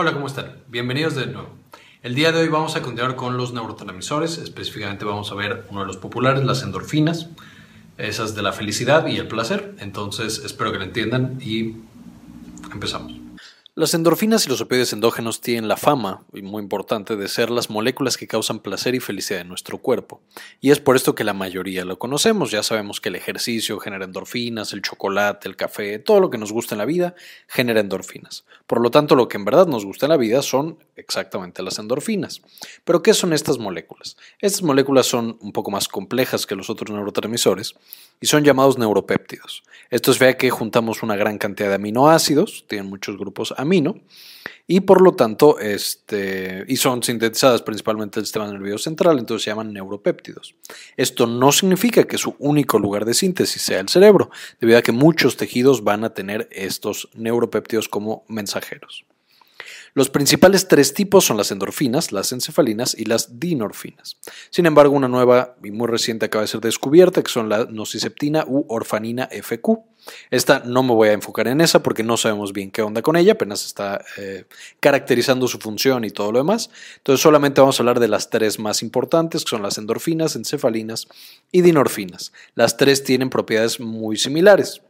Hola, ¿cómo están? Bienvenidos de nuevo. El día de hoy vamos a continuar con los neurotransmisores, específicamente vamos a ver uno de los populares, las endorfinas, esas de la felicidad y el placer. Entonces, espero que lo entiendan y empezamos. Las endorfinas y los opioides endógenos tienen la fama, y muy importante, de ser las moléculas que causan placer y felicidad en nuestro cuerpo. Y es por esto que la mayoría lo conocemos. Ya sabemos que el ejercicio genera endorfinas, el chocolate, el café, todo lo que nos gusta en la vida genera endorfinas. Por lo tanto, lo que en verdad nos gusta en la vida son exactamente las endorfinas. Pero, ¿qué son estas moléculas? Estas moléculas son un poco más complejas que los otros neurotransmisores y son llamados neuropéptidos. Esto es vea que juntamos una gran cantidad de aminoácidos, tienen muchos grupos amino, y por lo tanto, este, y son sintetizadas principalmente del sistema nervioso central, entonces se llaman neuropéptidos. Esto no significa que su único lugar de síntesis sea el cerebro, debido a que muchos tejidos van a tener estos neuropéptidos como mensajeros. Los principales tres tipos son las endorfinas, las encefalinas y las dinorfinas. Sin embargo, una nueva y muy reciente acaba de ser descubierta, que son la nociceptina u orfanina FQ. Esta no me voy a enfocar en esa porque no sabemos bien qué onda con ella, apenas está eh, caracterizando su función y todo lo demás. Entonces solamente vamos a hablar de las tres más importantes, que son las endorfinas, encefalinas y dinorfinas. Las tres tienen propiedades muy similares.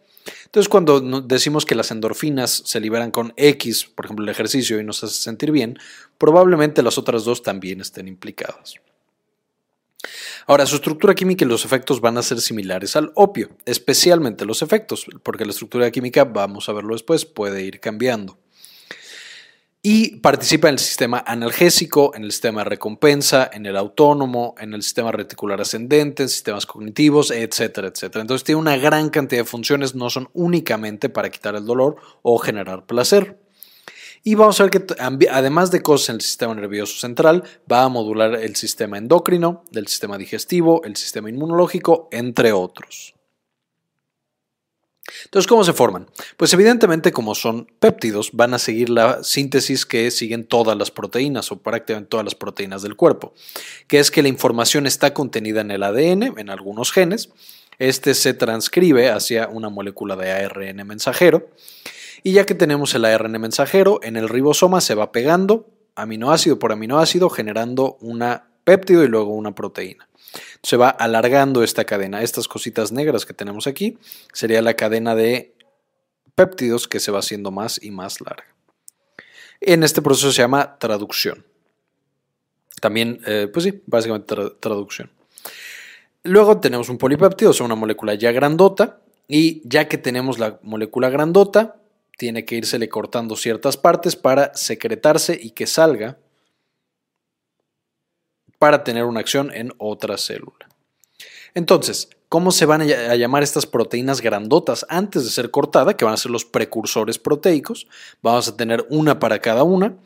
Entonces, cuando decimos que las endorfinas se liberan con X, por ejemplo, el ejercicio y nos hace sentir bien, probablemente las otras dos también estén implicadas. Ahora, su estructura química y los efectos van a ser similares al opio, especialmente los efectos, porque la estructura química, vamos a verlo después, puede ir cambiando y participa en el sistema analgésico, en el sistema de recompensa, en el autónomo, en el sistema reticular ascendente, en sistemas cognitivos, etcétera, etcétera. Entonces tiene una gran cantidad de funciones, no son únicamente para quitar el dolor o generar placer. Y vamos a ver que además de cosas en el sistema nervioso central, va a modular el sistema endocrino, del sistema digestivo, el sistema inmunológico, entre otros. Entonces, ¿cómo se forman? Pues evidentemente como son péptidos, van a seguir la síntesis que siguen todas las proteínas o prácticamente todas las proteínas del cuerpo, que es que la información está contenida en el ADN, en algunos genes, este se transcribe hacia una molécula de ARN mensajero, y ya que tenemos el ARN mensajero, en el ribosoma se va pegando aminoácido por aminoácido, generando una péptido y luego una proteína se va alargando esta cadena. Estas cositas negras que tenemos aquí sería la cadena de péptidos que se va haciendo más y más larga. En este proceso se llama traducción. También, eh, pues sí, básicamente traducción. Luego tenemos un polipéptido, o sea, una molécula ya grandota, y ya que tenemos la molécula grandota, tiene que irsele cortando ciertas partes para secretarse y que salga para tener una acción en otra célula. Entonces, ¿cómo se van a llamar estas proteínas grandotas antes de ser cortada, que van a ser los precursores proteicos? Vamos a tener una para cada una.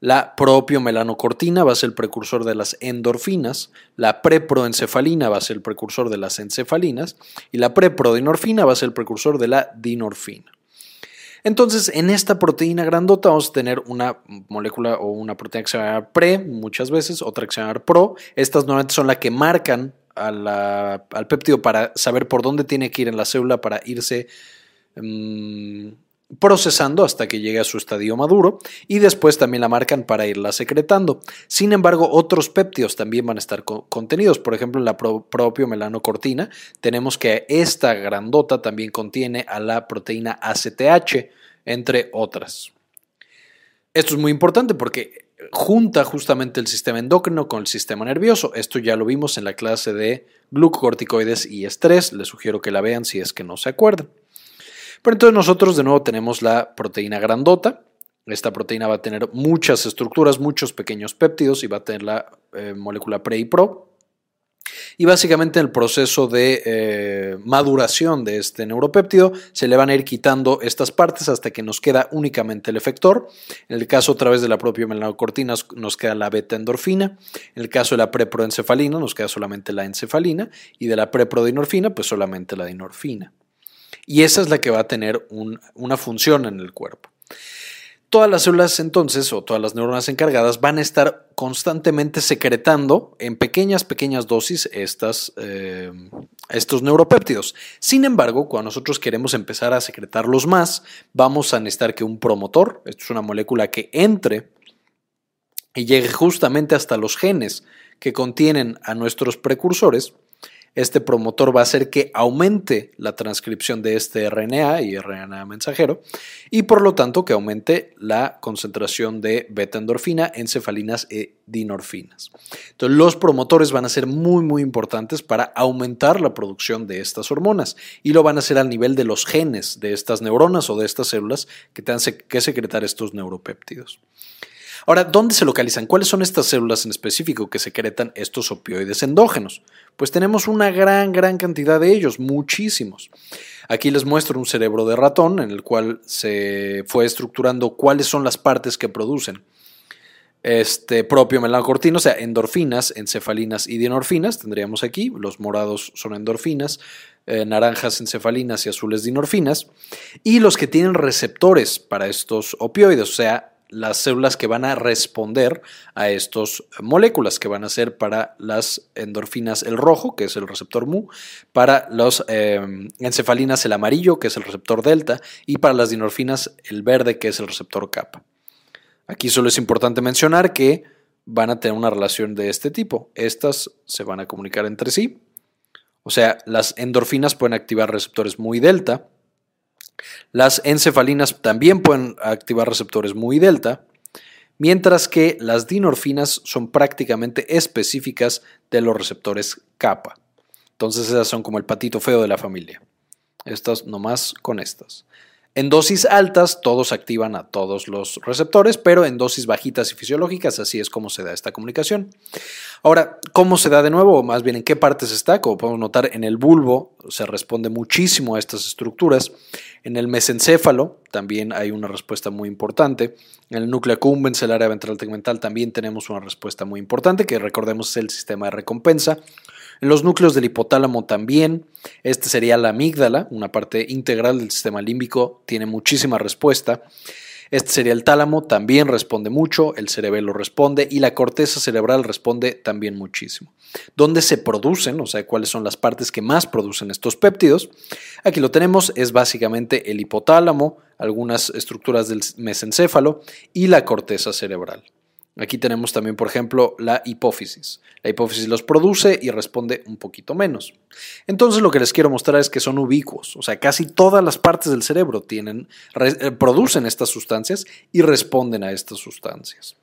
La propiomelanocortina va a ser el precursor de las endorfinas, la preproencefalina va a ser el precursor de las encefalinas y la preprodinorfina va a ser el precursor de la dinorfina. Entonces, en esta proteína grandota vamos a tener una molécula o una proteína que se llama pre, muchas veces, otra que se llama pro. Estas normalmente son las que marcan al péptido para saber por dónde tiene que ir en la célula para irse mm, procesando hasta que llegue a su estadio maduro y después también la marcan para irla secretando. Sin embargo, otros péptidos también van a estar contenidos. Por ejemplo, en la propio melanocortina tenemos que esta grandota también contiene a la proteína ACTH, entre otras. Esto es muy importante porque junta justamente el sistema endocrino con el sistema nervioso. Esto ya lo vimos en la clase de glucocorticoides y estrés. Les sugiero que la vean si es que no se acuerdan. Pero entonces nosotros de nuevo tenemos la proteína grandota. Esta proteína va a tener muchas estructuras, muchos pequeños péptidos y va a tener la eh, molécula pre y pro. Y básicamente en el proceso de eh, maduración de este neuropéptido se le van a ir quitando estas partes hasta que nos queda únicamente el efector. En el caso a través de la propia melanocortina nos queda la beta endorfina. En el caso de la preproencefalina nos queda solamente la encefalina y de la preprodinorfina pues solamente la dinorfina. Y esa es la que va a tener una función en el cuerpo. Todas las células entonces, o todas las neuronas encargadas, van a estar constantemente secretando en pequeñas, pequeñas dosis estas, eh, estos neuropéptidos. Sin embargo, cuando nosotros queremos empezar a secretarlos más, vamos a necesitar que un promotor, esto es una molécula que entre y llegue justamente hasta los genes que contienen a nuestros precursores, este promotor va a hacer que aumente la transcripción de este RNA y RNA mensajero y por lo tanto que aumente la concentración de beta-endorfina, encefalinas y dinorfinas. Entonces los promotores van a ser muy muy importantes para aumentar la producción de estas hormonas y lo van a hacer al nivel de los genes de estas neuronas o de estas células que tengan que secretar estos neuropéptidos. Ahora, ¿dónde se localizan? ¿Cuáles son estas células en específico que secretan estos opioides endógenos? Pues tenemos una gran, gran cantidad de ellos, muchísimos. Aquí les muestro un cerebro de ratón en el cual se fue estructurando cuáles son las partes que producen este propio melancortino, o sea, endorfinas, encefalinas y dinorfinas, tendríamos aquí, los morados son endorfinas, eh, naranjas encefalinas y azules dinorfinas, y los que tienen receptores para estos opioides, o sea, las células que van a responder a estas moléculas, que van a ser para las endorfinas el rojo, que es el receptor mu, para las eh, encefalinas el amarillo, que es el receptor delta, y para las dinorfinas el verde, que es el receptor kappa. Aquí solo es importante mencionar que van a tener una relación de este tipo. Estas se van a comunicar entre sí. O sea, las endorfinas pueden activar receptores muy delta, las encefalinas también pueden activar receptores muy delta, mientras que las dinorfinas son prácticamente específicas de los receptores kappa. Entonces esas son como el patito feo de la familia. Estas nomás con estas. En dosis altas todos activan a todos los receptores, pero en dosis bajitas y fisiológicas así es como se da esta comunicación. Ahora, ¿cómo se da de nuevo? O más bien, ¿en qué partes está? Como podemos notar, en el bulbo se responde muchísimo a estas estructuras. En el mesencéfalo también hay una respuesta muy importante. En el núcleo accumbens, el área ventral tegmental, también tenemos una respuesta muy importante, que recordemos es el sistema de recompensa. En los núcleos del hipotálamo también, este sería la amígdala, una parte integral del sistema límbico, tiene muchísima respuesta. Este sería el tálamo, también responde mucho, el cerebelo responde y la corteza cerebral responde también muchísimo. ¿Dónde se producen? O sea, cuáles son las partes que más producen estos péptidos. Aquí lo tenemos, es básicamente el hipotálamo, algunas estructuras del mesencéfalo y la corteza cerebral. Aquí tenemos también, por ejemplo, la hipófisis. La hipófisis los produce y responde un poquito menos. Entonces lo que les quiero mostrar es que son ubicuos, o sea, casi todas las partes del cerebro tienen, eh, producen estas sustancias y responden a estas sustancias.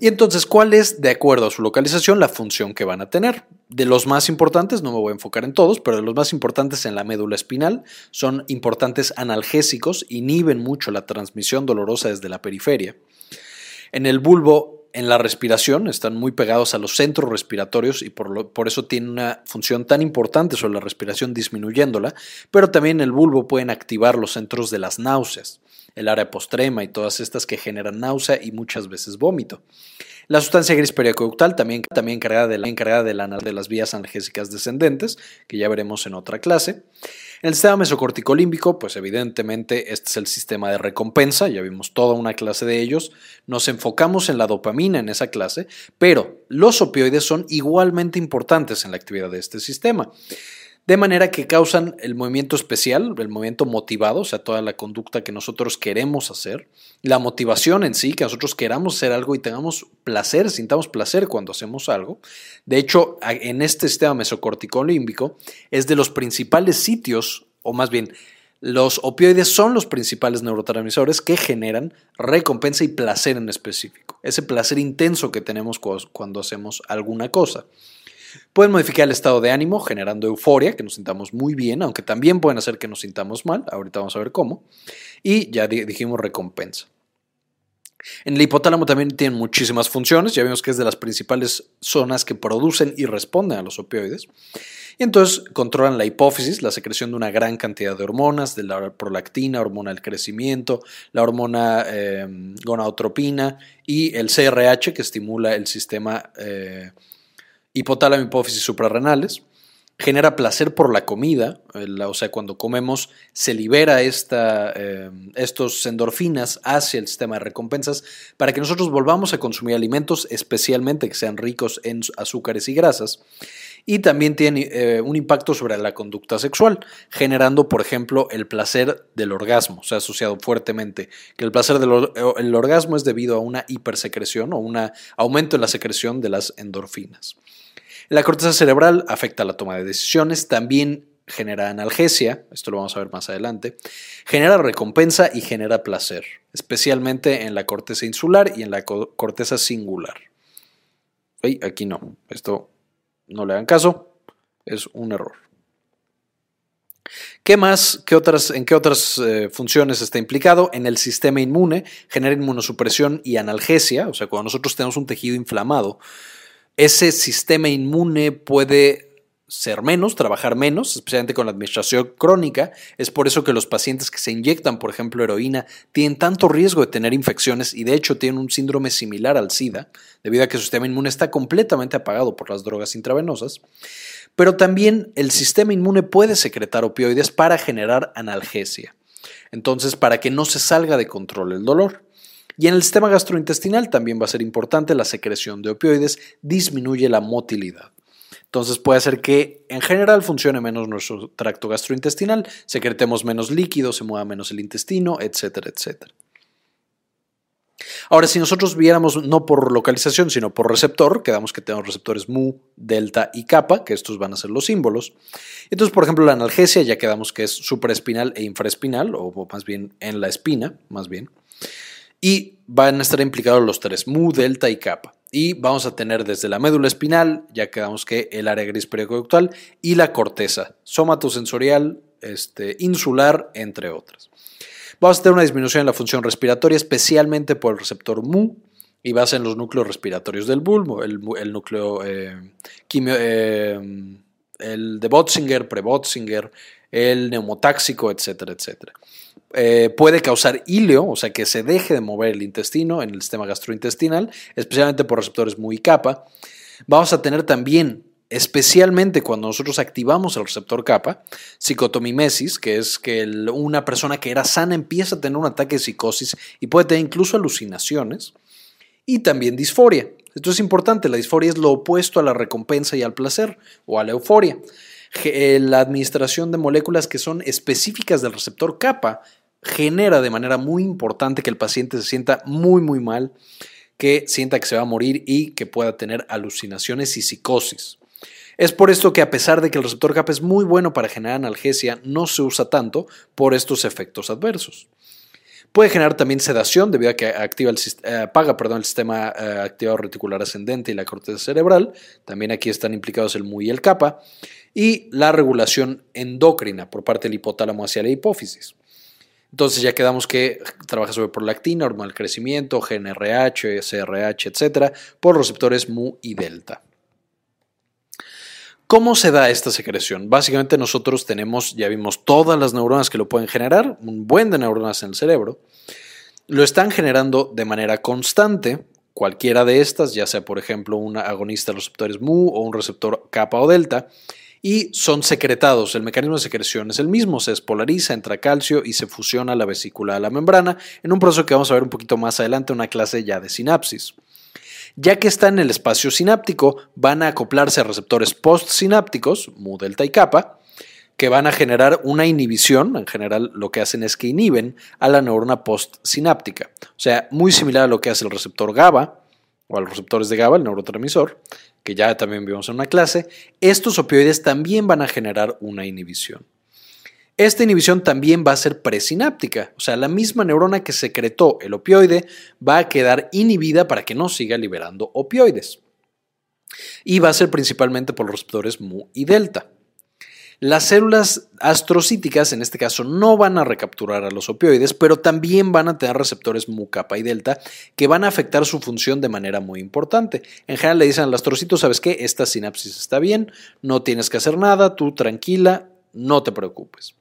Y entonces, ¿cuál es, de acuerdo a su localización, la función que van a tener? De los más importantes, no me voy a enfocar en todos, pero de los más importantes en la médula espinal son importantes analgésicos, inhiben mucho la transmisión dolorosa desde la periferia. En el bulbo en la respiración, están muy pegados a los centros respiratorios y por, por, eso tienen una función tan importante sobre la respiración disminuyéndola, pero también el bulbo pueden activar los centros de las náuseas, el área postrema y todas estas que generan náusea y muchas veces vómito. La sustancia gris periacoductal también, también encargada, de la, encargada de, la, de las vías analgésicas descendentes, que ya veremos en otra clase. El sistema mesocorticolímbico, pues evidentemente este es el sistema de recompensa, ya vimos toda una clase de ellos, nos enfocamos en la dopamina en esa clase, pero los opioides son igualmente importantes en la actividad de este sistema de manera que causan el movimiento especial, el movimiento motivado, o sea, toda la conducta que nosotros queremos hacer, la motivación en sí, que nosotros queramos hacer algo y tengamos placer, sintamos placer cuando hacemos algo. De hecho, en este sistema mesocorticolímbico es de los principales sitios, o más bien, los opioides son los principales neurotransmisores que generan recompensa y placer en específico, ese placer intenso que tenemos cuando hacemos alguna cosa. Pueden modificar el estado de ánimo generando euforia, que nos sintamos muy bien, aunque también pueden hacer que nos sintamos mal. Ahorita vamos a ver cómo. Y ya dijimos recompensa. En el hipotálamo también tienen muchísimas funciones, ya vimos que es de las principales zonas que producen y responden a los opioides. Y entonces controlan la hipófisis, la secreción de una gran cantidad de hormonas, de la prolactina, hormona del crecimiento, la hormona eh, gonadotropina y el CRH que estimula el sistema eh, hipotálamo, hipófisis suprarrenales. genera placer por la comida, o sea, cuando comemos se libera esta, eh, estos endorfinas hacia el sistema de recompensas para que nosotros volvamos a consumir alimentos, especialmente que sean ricos en azúcares y grasas. Y también tiene eh, un impacto sobre la conducta sexual, generando, por ejemplo, el placer del orgasmo. Se ha asociado fuertemente que el placer del el orgasmo es debido a una hipersecreción o un aumento en la secreción de las endorfinas. La corteza cerebral afecta la toma de decisiones, también genera analgesia, esto lo vamos a ver más adelante, genera recompensa y genera placer, especialmente en la corteza insular y en la corteza singular. aquí no, esto no le hagan caso, es un error. ¿Qué más? ¿Qué otras, ¿En qué otras eh, funciones está implicado? En el sistema inmune, genera inmunosupresión y analgesia, o sea, cuando nosotros tenemos un tejido inflamado, ese sistema inmune puede ser menos, trabajar menos, especialmente con la administración crónica. Es por eso que los pacientes que se inyectan, por ejemplo, heroína, tienen tanto riesgo de tener infecciones y de hecho tienen un síndrome similar al SIDA, debido a que su sistema inmune está completamente apagado por las drogas intravenosas. Pero también el sistema inmune puede secretar opioides para generar analgesia. Entonces, para que no se salga de control el dolor. Y en el sistema gastrointestinal también va a ser importante la secreción de opioides, disminuye la motilidad. Entonces puede hacer que en general funcione menos nuestro tracto gastrointestinal, secretemos menos líquido, se mueva menos el intestino, etcétera, etcétera. Ahora, si nosotros viéramos no por localización, sino por receptor, quedamos que tenemos receptores mu, delta y kappa, que estos van a ser los símbolos. Entonces, por ejemplo, la analgesia ya quedamos que es supraespinal e infraespinal, o más bien en la espina, más bien y van a estar implicados los tres, mu, delta y kappa. Y vamos a tener desde la médula espinal, ya quedamos que el área gris periconductual, y la corteza, somatosensorial, este, insular, entre otras. Vamos a tener una disminución en la función respiratoria, especialmente por el receptor mu, y va a ser en los núcleos respiratorios del bulbo, el, núcleo eh, eh, el de Botzinger, pre-Botzinger, el neumotáxico, etcétera, etcétera. Eh, puede causar ilio, o sea que se deje de mover el intestino en el sistema gastrointestinal, especialmente por receptores muy kappa. Vamos a tener también, especialmente cuando nosotros activamos el receptor kappa, psicotomimesis, que es que una persona que era sana empieza a tener un ataque de psicosis y puede tener incluso alucinaciones, y también disforia. Esto es importante, la disforia es lo opuesto a la recompensa y al placer, o a la euforia. Eh, la administración de moléculas que son específicas del receptor kappa genera de manera muy importante que el paciente se sienta muy, muy mal, que sienta que se va a morir y que pueda tener alucinaciones y psicosis. Es por esto que a pesar de que el receptor kappa es muy bueno para generar analgesia, no se usa tanto por estos efectos adversos. Puede generar también sedación debido a que activa el, eh, apaga el sistema eh, activado reticular ascendente y la corteza cerebral. También aquí están implicados el MU y el kappa. Y la regulación endocrina por parte del hipotálamo hacia la hipófisis. Entonces ya quedamos que trabaja sobre prolactina, hormona crecimiento, GNRH, SRH, etcétera, por receptores MU y delta. ¿Cómo se da esta secreción? Básicamente nosotros tenemos, ya vimos todas las neuronas que lo pueden generar, un buen de neuronas en el cerebro. Lo están generando de manera constante, cualquiera de estas, ya sea por ejemplo una agonista de receptores MU o un receptor kappa o delta, y son secretados. El mecanismo de secreción es el mismo, se despolariza, entra calcio y se fusiona la vesícula a la membrana en un proceso que vamos a ver un poquito más adelante, una clase ya de sinapsis. Ya que está en el espacio sináptico, van a acoplarse a receptores postsinápticos, mu, delta y kappa, que van a generar una inhibición, en general lo que hacen es que inhiben a la neurona postsináptica. O sea, muy similar a lo que hace el receptor GABA o a los receptores de GABA, el neurotransmisor, que ya también vimos en una clase, estos opioides también van a generar una inhibición. Esta inhibición también va a ser presináptica, o sea, la misma neurona que secretó el opioide va a quedar inhibida para que no siga liberando opioides. Y va a ser principalmente por los receptores mu y delta. Las células astrocíticas, en este caso, no van a recapturar a los opioides, pero también van a tener receptores mu, kappa y delta que van a afectar su función de manera muy importante. En general le dicen al astrocito, ¿sabes qué? Esta sinapsis está bien, no tienes que hacer nada, tú tranquila, no te preocupes.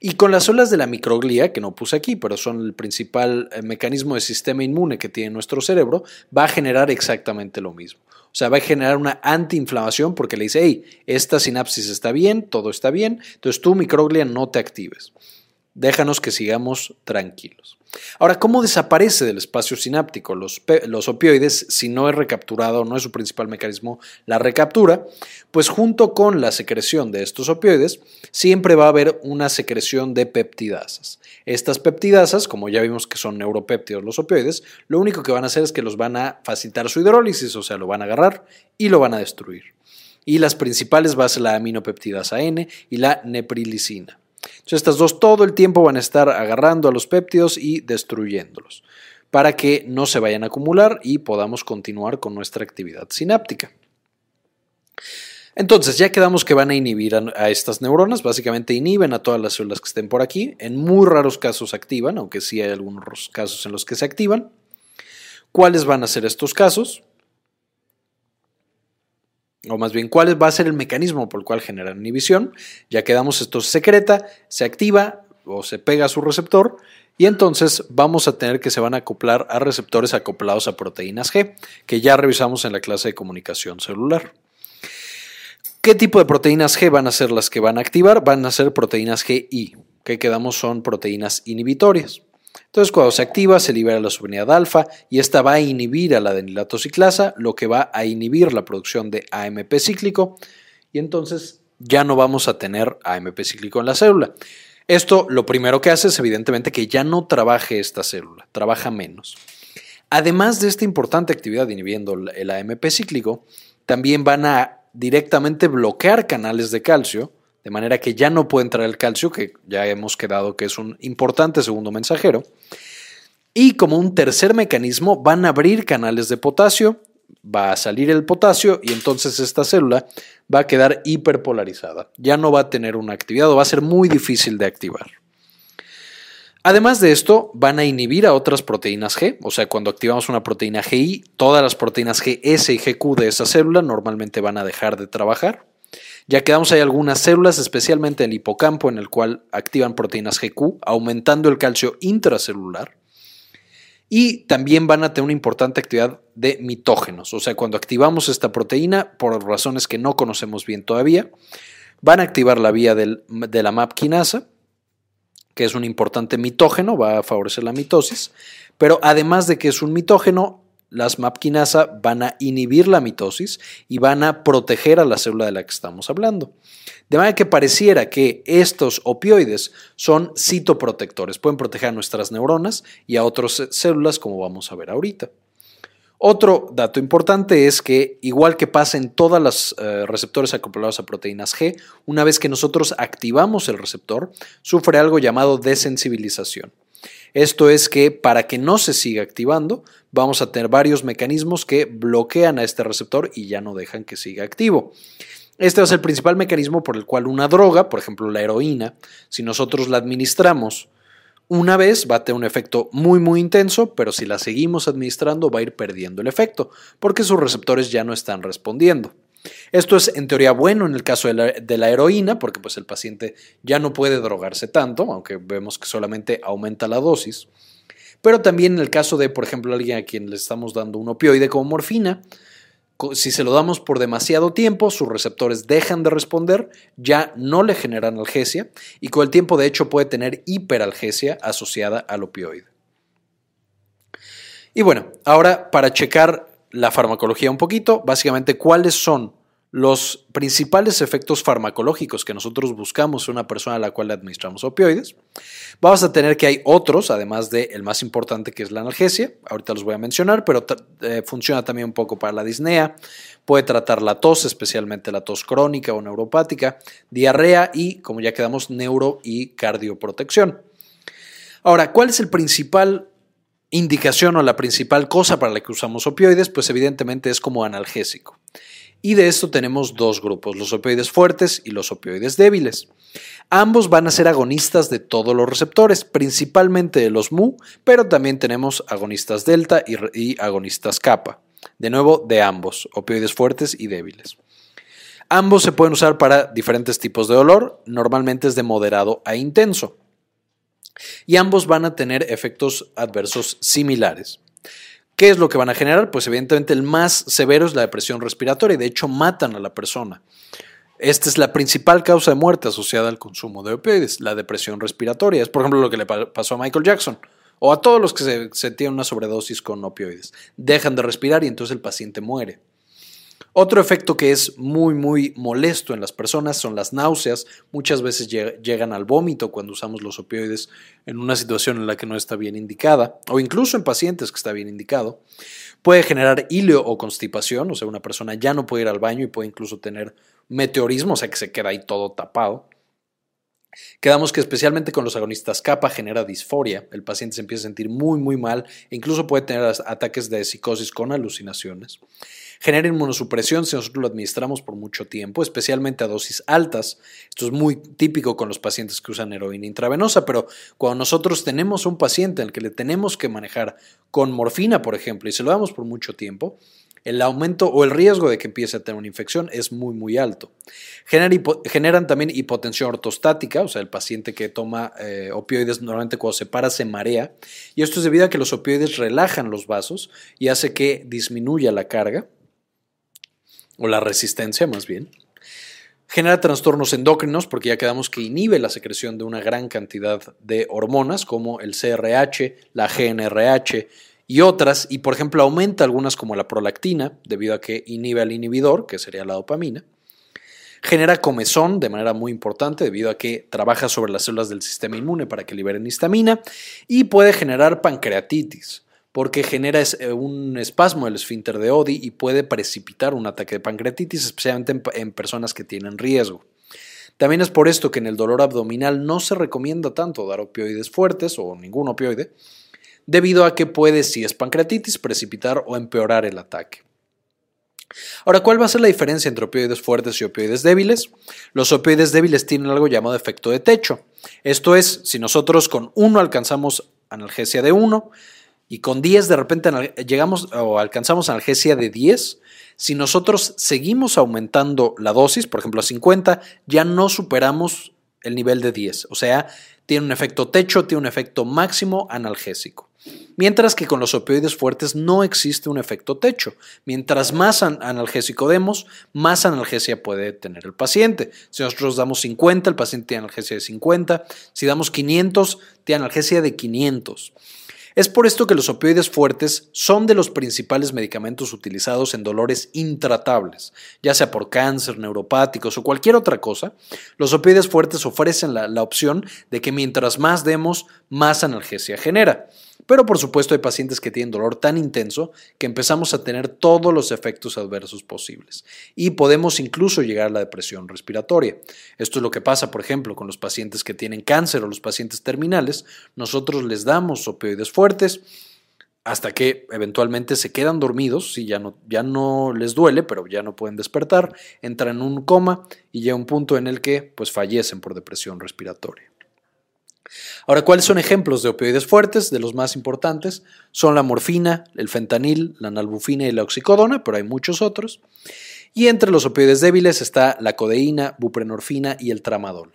Y con las células de la microglía, que no puse aquí, pero son el principal eh, mecanismo de sistema inmune que tiene nuestro cerebro, va a generar exactamente lo mismo. O sea, va a generar una antiinflamación porque le dice, hey, esta sinapsis está bien, todo está bien, entonces tú, microglia, no te actives. Déjanos que sigamos tranquilos. Ahora, ¿cómo desaparece del espacio sináptico los, opioides si no es recapturado, no es su principal mecanismo la recaptura? Pues junto con la secreción de estos opioides, siempre va a haber una secreción de peptidasas. Estas peptidasas, como ya vimos que son neuropéptidos los opioides, lo único que van a hacer es que los van a facilitar su hidrólisis, o sea, lo van a agarrar y lo van a destruir. Y las principales va a ser la aminopeptidasa N y la neprilicina. Estas dos todo el tiempo van a estar agarrando a los péptidos y destruyéndolos para que no se vayan a acumular y podamos continuar con nuestra actividad sináptica. Entonces, ya quedamos que van a inhibir a, estas neuronas, básicamente inhiben a todas las células que estén por aquí, en muy raros casos activan, aunque sí hay algunos casos en los que se activan. ¿Cuáles van a ser estos casos? O más bien cuál va a ser el mecanismo por el cual generan inhibición. Ya quedamos, esto se secreta, se activa o se pega a su receptor y entonces vamos a tener que se van a acoplar a receptores acoplados a proteínas G, que ya revisamos en la clase de comunicación celular. ¿Qué tipo de proteínas G van a ser las que van a activar? Van a ser proteínas GI, que quedamos son proteínas inhibitorias. Entonces, cuando se activa, se libera la subunidad alfa y esta va a inhibir a la adenilatociclasa, lo que va a inhibir la producción de AMP cíclico y entonces ya no vamos a tener AMP cíclico en la célula. Esto lo primero que hace es evidentemente que ya no trabaje esta célula, trabaja menos. Además de esta importante actividad inhibiendo el AMP cíclico, también van a directamente bloquear canales de calcio de manera que ya no puede entrar el calcio, que ya hemos quedado que es un importante segundo mensajero. Y como un tercer mecanismo, van a abrir canales de potasio, va a salir el potasio y entonces esta célula va a quedar hiperpolarizada. Ya no va a tener una actividad o va a ser muy difícil de activar. Además de esto, van a inhibir a otras proteínas G, o sea, cuando activamos una proteína GI, todas las proteínas GS y GQ de esa célula normalmente van a dejar de trabajar. Ya quedamos hay algunas células, especialmente el hipocampo, en el cual activan proteínas GQ, aumentando el calcio intracelular. Y también van a tener una importante actividad de mitógenos, o sea, cuando activamos esta proteína, por razones que no conocemos bien todavía, van a activar la vía de la MAP quinasa, que es un importante mitógeno, va a favorecer la mitosis, pero además de que es un mitógeno, las MAPkinasa van a inhibir la mitosis y van a proteger a la célula de la que estamos hablando. De manera que pareciera que estos opioides son citoprotectores, pueden proteger a nuestras neuronas y a otras células como vamos a ver ahorita. Otro dato importante es que, igual que pasa en todos los eh, receptores acoplados a proteínas G, una vez que nosotros activamos el receptor, sufre algo llamado desensibilización. Esto es que para que no se siga activando, vamos a tener varios mecanismos que bloquean a este receptor y ya no dejan que siga activo. Este es el principal mecanismo por el cual una droga, por ejemplo la heroína, si nosotros la administramos una vez va a tener un efecto muy muy intenso, pero si la seguimos administrando va a ir perdiendo el efecto, porque sus receptores ya no están respondiendo. Esto es en teoría bueno en el caso de la, heroína, porque pues el paciente ya no puede drogarse tanto, aunque vemos que solamente aumenta la dosis. Pero también en el caso de, por ejemplo, alguien a quien le estamos dando un opioide como morfina, si se lo damos por demasiado tiempo, sus receptores dejan de responder, ya no le generan analgesia y con el tiempo de hecho puede tener hiperalgesia asociada al opioide. Y bueno, ahora para checar la farmacología un poquito, básicamente cuáles son los principales efectos farmacológicos que nosotros buscamos en una persona a la cual le administramos opioides. Vamos a tener que hay otros, además del el más importante que es la analgesia, ahorita los voy a mencionar, pero eh, funciona también un poco para la disnea, puede tratar la tos, especialmente la tos crónica o neuropática, diarrea y, como ya quedamos, neuro y cardioprotección. Ahora, ¿cuál es el principal indicación o la principal cosa para la que usamos opioides, pues evidentemente es como analgésico. Y de esto tenemos dos grupos, los opioides fuertes y los opioides débiles. Ambos van a ser agonistas de todos los receptores, principalmente de los MU, pero también tenemos agonistas delta y, agonistas kappa. De nuevo, de ambos, opioides fuertes y débiles. Ambos se pueden usar para diferentes tipos de dolor, normalmente es de moderado a intenso y ambos van a tener efectos adversos similares. ¿Qué es lo que van a generar? Pues evidentemente el más severo es la depresión respiratoria y de hecho matan a la persona. Esta es la principal causa de muerte asociada al consumo de opioides, la depresión respiratoria. Es por ejemplo lo que le pasó a Michael Jackson o a todos los que se, se una sobredosis con opioides. Dejan de respirar y entonces el paciente muere. Otro efecto que es muy, muy molesto en las personas son las náuseas. Muchas veces llegan al vómito cuando usamos los opioides en una situación en la que no está bien indicada, o incluso en pacientes que está bien indicado. Puede generar hilio o constipación, o sea, una persona ya no puede ir al baño y puede incluso tener meteorismo, o sea, que se queda ahí todo tapado. Quedamos que especialmente con los agonistas kappa genera disforia, el paciente se empieza a sentir muy muy mal e incluso puede tener ataques de psicosis con alucinaciones genera inmunosupresión si nosotros lo administramos por mucho tiempo, especialmente a dosis altas. Esto es muy típico con los pacientes que usan heroína intravenosa, pero cuando nosotros tenemos un paciente al que le tenemos que manejar con morfina, por ejemplo, y se lo damos por mucho tiempo, el aumento o el riesgo de que empiece a tener una infección es muy, muy alto. generan también hipotensión ortostática, o sea, el paciente que toma eh, opioides normalmente cuando se para se marea, y esto es debido a que los opioides relajan los vasos y hace que disminuya la carga o la resistencia más bien. Genera trastornos endocrinos porque ya quedamos que inhibe la secreción de una gran cantidad de hormonas como el CRH, la GNRH y otras, y por ejemplo aumenta algunas como la prolactina debido a que inhibe al inhibidor, que sería la dopamina. Genera comezón de manera muy importante debido a que trabaja sobre las células del sistema inmune para que liberen histamina y puede generar pancreatitis porque genera eh, un espasmo del esfínter de Odi y puede precipitar un ataque de pancreatitis, especialmente en, personas que tienen riesgo. También es por esto que en el dolor abdominal no se recomienda tanto dar opioides fuertes o ningún opioide, debido a que puede, si es pancreatitis, precipitar o empeorar el ataque. Ahora, ¿cuál va a ser la diferencia entre opioides fuertes y opioides débiles? Los opioides débiles tienen algo llamado efecto de techo. Esto es, si nosotros con uno alcanzamos analgesia de 1, y con 10 de repente llegamos o alcanzamos analgesia de 10, si nosotros seguimos aumentando la dosis, por ejemplo a 50, ya no superamos el nivel de 10. O sea, tiene un efecto techo, tiene un efecto máximo analgésico. Mientras que con los opioides fuertes no existe un efecto techo. Mientras más analgésico demos, más analgesia puede tener el paciente. Si nosotros damos 50, el paciente tiene analgesia de 50. Si damos 500, tiene analgesia de 500. Es por esto que los opioides fuertes son de los principales medicamentos utilizados en dolores intratables, ya sea por cáncer, neuropáticos o cualquier otra cosa. Los opioides fuertes ofrecen la, opción de que mientras más demos, más analgesia genera. Pero por supuesto hay pacientes que tienen dolor tan intenso que empezamos a tener todos los efectos adversos posibles y podemos incluso llegar a la depresión respiratoria. Esto es lo que pasa, por ejemplo, con los pacientes que tienen cáncer o los pacientes terminales. Nosotros les damos opioides fuertes hasta que eventualmente se quedan dormidos, y ya no, ya no les duele, pero ya no pueden despertar, entran en un coma y llega un punto en el que pues fallecen por depresión respiratoria. Ahora, ¿cuáles son ejemplos de opioides fuertes? De los más importantes son la morfina, el fentanil, la nalbufina y la oxicodona, pero hay muchos otros. Y entre los opioides débiles está la codeína, buprenorfina y el tramadol.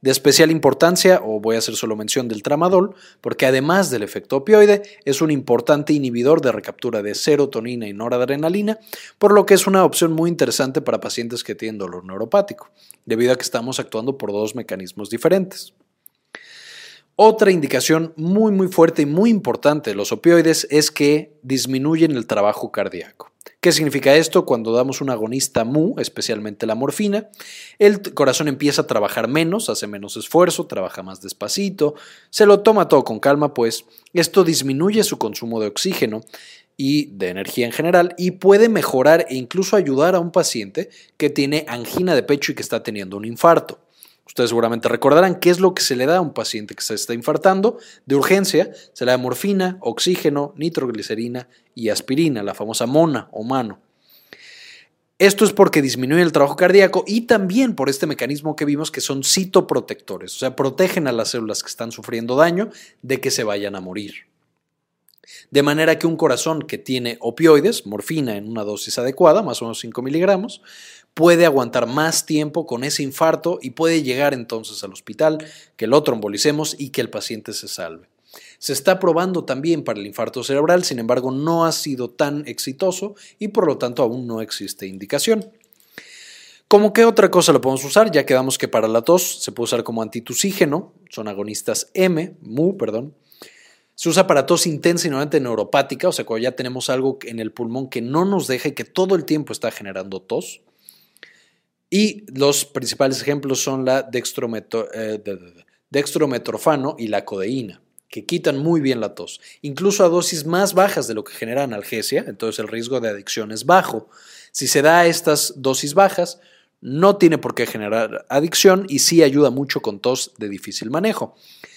De especial importancia, o voy a hacer solo mención del tramadol, porque además del efecto opioide, es un importante inhibidor de recaptura de serotonina y noradrenalina, por lo que es una opción muy interesante para pacientes que tienen dolor neuropático, debido a que estamos actuando por dos mecanismos diferentes. Otra indicación muy muy fuerte y muy importante de los opioides es que disminuyen el trabajo cardíaco. ¿Qué significa esto? Cuando damos un agonista MU, especialmente la morfina, el corazón empieza a trabajar menos, hace menos esfuerzo, trabaja más despacito, se lo toma todo con calma, pues esto disminuye su consumo de oxígeno y de energía en general y puede mejorar e incluso ayudar a un paciente que tiene angina de pecho y que está teniendo un infarto. Ustedes seguramente recordarán qué es lo que se le da a un paciente que se está infartando. De urgencia se le da morfina, oxígeno, nitroglicerina y aspirina, la famosa mona o mano. Esto es porque disminuye el trabajo cardíaco y también por este mecanismo que vimos que son citoprotectores, o sea, protegen a las células que están sufriendo daño de que se vayan a morir. De manera que un corazón que tiene opioides, morfina en una dosis adecuada, más o menos 5 miligramos, puede aguantar más tiempo con ese infarto y puede llegar entonces al hospital, que lo trombolicemos y que el paciente se salve. Se está probando también para el infarto cerebral, sin embargo no ha sido tan exitoso y por lo tanto aún no existe indicación. ¿Cómo qué otra cosa lo podemos usar? Ya quedamos que para la tos se puede usar como antitusígeno, son agonistas M, MU, perdón. Se usa para tos intensa y normalmente neuropática, o sea, cuando ya tenemos algo en el pulmón que no nos deja y que todo el tiempo está generando tos. Y los principales ejemplos son la eh, dextrometrofano y la codeína, que quitan muy bien la tos, incluso a dosis más bajas de lo que genera analgesia, entonces el riesgo de adicción es bajo. Si se da a estas dosis bajas, no tiene por qué generar adicción y sí ayuda mucho con tos de difícil manejo.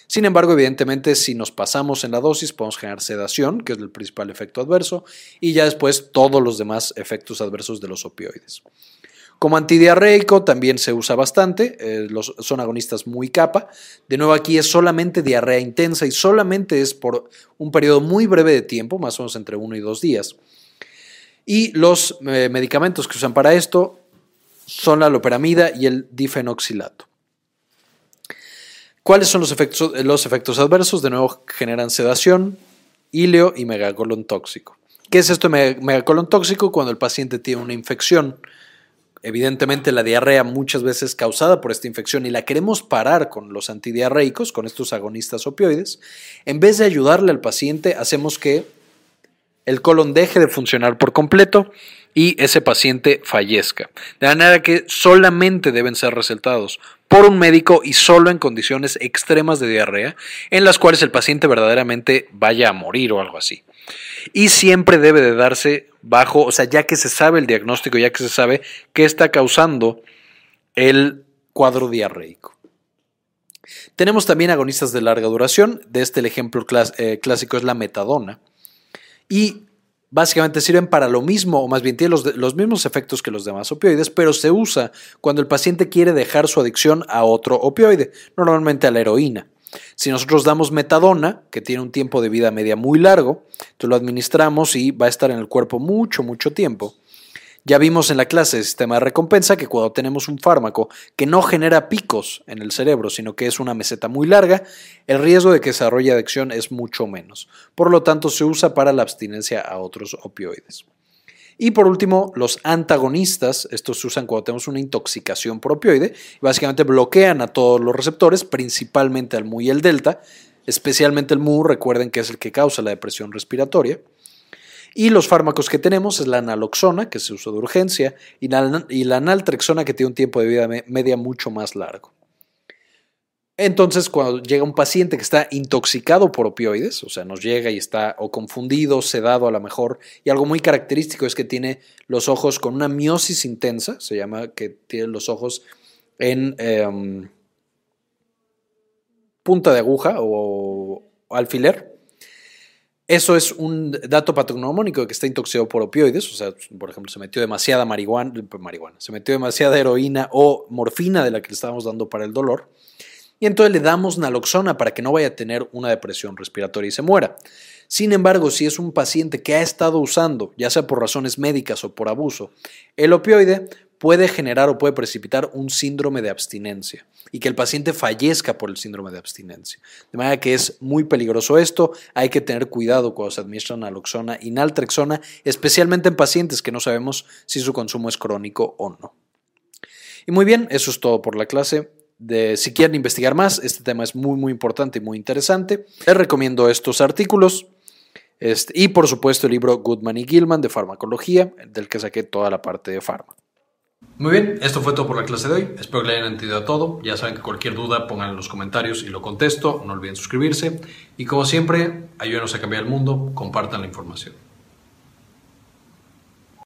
Sin embargo, evidentemente, si nos pasamos en la dosis, podemos generar sedación, que es el principal efecto adverso, y ya después todos los demás efectos adversos de los opioides. Como antidiarreico también se usa bastante, eh, son agonistas muy capa. De nuevo aquí es solamente diarrea intensa y solamente es por un periodo muy breve de tiempo, más o menos entre uno y dos días. Y los eh, medicamentos que usan para esto son la loperamida y el difenoxilato. ¿Cuáles son los efectos, los efectos adversos? De nuevo, generan sedación, híleo y megacolon tóxico. ¿Qué es esto de megacolon tóxico? Cuando el paciente tiene una infección. Evidentemente la diarrea muchas veces causada por esta infección y la queremos parar con los antidiarreicos, con estos agonistas opioides. En vez de ayudarle al paciente, hacemos que el colon deje de funcionar por completo y ese paciente fallezca. De manera que solamente deben ser recetados por un médico y solo en condiciones extremas de diarrea, en las cuales el paciente verdaderamente vaya a morir o algo así. Y siempre debe de darse bajo, o sea, ya que se sabe el diagnóstico, ya que se sabe qué está causando el cuadro diarreico. Tenemos también agonistas de larga duración, de este el ejemplo eh, clásico es la metadona, y básicamente sirven para lo mismo, o más bien tienen los, mismos efectos que los demás opioides, pero se usa cuando el paciente quiere dejar su adicción a otro opioide, normalmente a la heroína. Si nosotros damos metadona, que tiene un tiempo de vida media muy largo, entonces lo administramos y va a estar en el cuerpo mucho, mucho tiempo. Ya vimos en la clase de sistema de recompensa que cuando tenemos un fármaco que no genera picos en el cerebro, sino que es una meseta muy larga, el riesgo de que desarrolle adicción es mucho menos. Por lo tanto, se usa para la abstinencia a otros opioides. Y por último, los antagonistas, estos se usan cuando tenemos una intoxicación por opioide, básicamente bloquean a todos los receptores, principalmente al MU y el delta, especialmente el MU, recuerden que es el que causa la depresión respiratoria. Y los fármacos que tenemos es la naloxona, que se usa de urgencia, y la, naltrexona, que tiene un tiempo de vida media mucho más largo. Entonces, cuando llega un paciente que está intoxicado por opioides, o sea, nos llega y está o confundido, sedado a lo mejor, y algo muy característico es que tiene los ojos con una miosis intensa, se llama que tiene los ojos en em, punta de aguja o alfiler, eso es un dato patognomónico de que está intoxicado por opioides, o sea, por ejemplo, se metió demasiada marihuana, marihuana, se metió demasiada heroína o morfina de la que le estábamos dando para el dolor, y entonces le damos naloxona para que no vaya a tener una depresión respiratoria y se muera. Sin embargo, si es un paciente que ha estado usando, ya sea por razones médicas o por abuso, el opioide puede generar o puede precipitar un síndrome de abstinencia y que el paciente fallezca por el síndrome de abstinencia. De manera que es muy peligroso esto, hay que tener cuidado cuando se administra naloxona y naltrexona, especialmente en pacientes que no sabemos si su consumo es crónico o no. Y muy bien, eso es todo por la clase. De, si quieren investigar más, este tema es muy muy importante y muy interesante. Les recomiendo estos artículos. Este, y por supuesto el libro Goodman y Gilman de farmacología, del que saqué toda la parte de farma. Muy bien, esto fue todo por la clase de hoy. Espero que le hayan entendido todo. Ya saben que cualquier duda pongan en los comentarios y lo contesto. No olviden suscribirse. Y como siempre, ayúdenos a cambiar el mundo. Compartan la información.